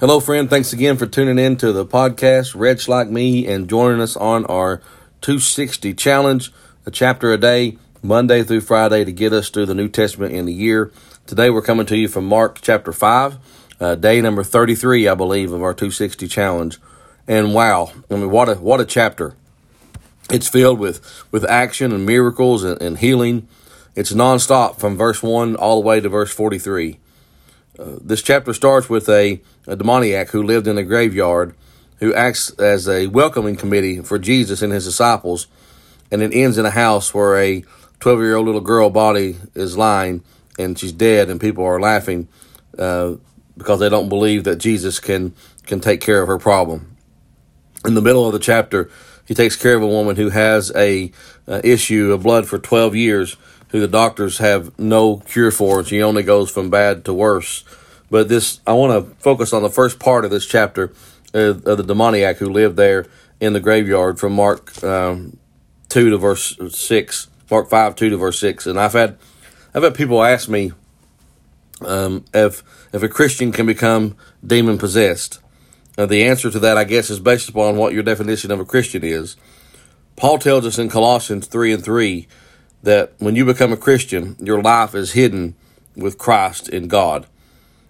Hello, friend. Thanks again for tuning in to the podcast, Wretch Like Me, and joining us on our 260 challenge, a chapter a day, Monday through Friday, to get us through the New Testament in the year. Today, we're coming to you from Mark chapter 5, uh, day number 33, I believe, of our 260 challenge. And wow, I mean, what a, what a chapter. It's filled with, with action and miracles and, and healing. It's nonstop from verse 1 all the way to verse 43. Uh, this chapter starts with a, a demoniac who lived in a graveyard who acts as a welcoming committee for Jesus and his disciples, and it ends in a house where a 12 year old little girl body is lying and she's dead, and people are laughing uh, because they don't believe that Jesus can, can take care of her problem. In the middle of the chapter, he takes care of a woman who has a, a issue of blood for 12 years who the doctors have no cure for, and she only goes from bad to worse. But this, I want to focus on the first part of this chapter uh, of the demoniac who lived there in the graveyard from Mark um, two to verse six, Mark five two to verse six. And I've had, I've had people ask me um, if if a Christian can become demon possessed. Uh, the answer to that, I guess, is based upon what your definition of a Christian is. Paul tells us in Colossians three and three that when you become a Christian, your life is hidden with Christ in God.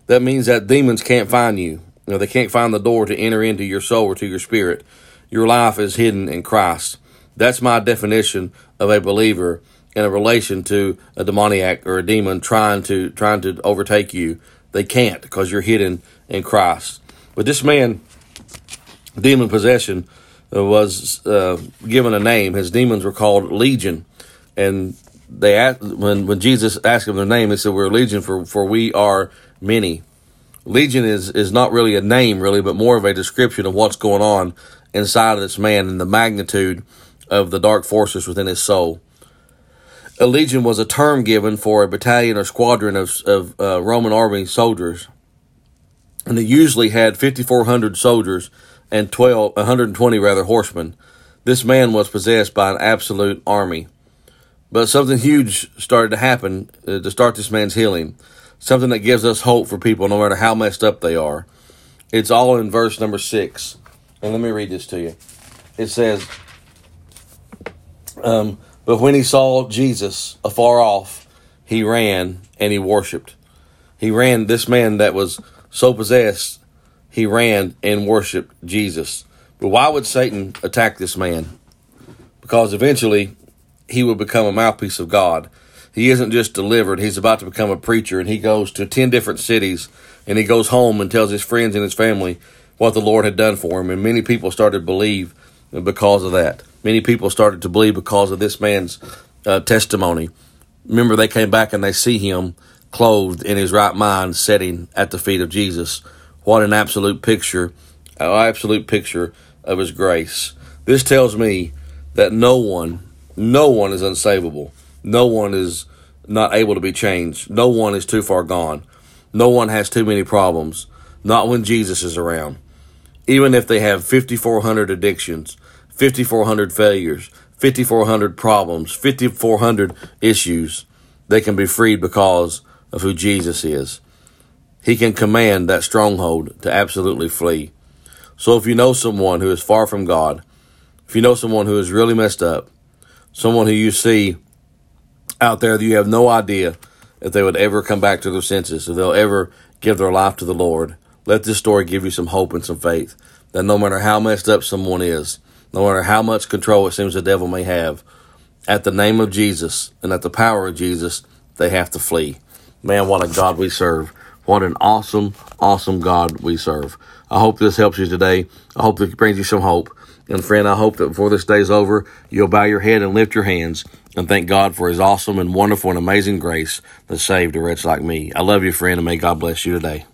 That means that demons can't find you. you know, they can't find the door to enter into your soul or to your spirit. Your life is hidden in Christ. That's my definition of a believer in a relation to a demoniac or a demon trying to trying to overtake you. They can't because you're hidden in Christ. But this man, demon possession, uh, was uh, given a name. His demons were called Legion and they asked, when when Jesus asked them their name, they said, "We're legion for for we are many." Legion is is not really a name, really, but more of a description of what's going on inside of this man and the magnitude of the dark forces within his soul. A legion was a term given for a battalion or squadron of of uh, Roman army soldiers, and it usually had fifty four hundred soldiers and 12, 120 rather horsemen. This man was possessed by an absolute army. But something huge started to happen uh, to start this man's healing. Something that gives us hope for people no matter how messed up they are. It's all in verse number six. And let me read this to you. It says, um, But when he saw Jesus afar off, he ran and he worshiped. He ran, this man that was so possessed, he ran and worshiped Jesus. But why would Satan attack this man? Because eventually he will become a mouthpiece of God. He isn't just delivered, he's about to become a preacher, and he goes to 10 different cities, and he goes home and tells his friends and his family what the Lord had done for him. And many people started to believe because of that. Many people started to believe because of this man's uh, testimony. Remember, they came back and they see him clothed in his right mind, sitting at the feet of Jesus. What an absolute picture, an absolute picture of his grace. This tells me that no one no one is unsavable. No one is not able to be changed. No one is too far gone. No one has too many problems. Not when Jesus is around. Even if they have 5,400 addictions, 5,400 failures, 5,400 problems, 5,400 issues, they can be freed because of who Jesus is. He can command that stronghold to absolutely flee. So if you know someone who is far from God, if you know someone who is really messed up, someone who you see out there that you have no idea if they would ever come back to their senses, if they'll ever give their life to the Lord. Let this story give you some hope and some faith that no matter how messed up someone is, no matter how much control it seems the devil may have, at the name of Jesus and at the power of Jesus, they have to flee. Man, what a God we serve. What an awesome, awesome God we serve. I hope this helps you today. I hope it brings you some hope. And friend, I hope that before this day's over, you'll bow your head and lift your hands and thank God for his awesome and wonderful and amazing grace that saved a wretch like me. I love you, friend, and may God bless you today.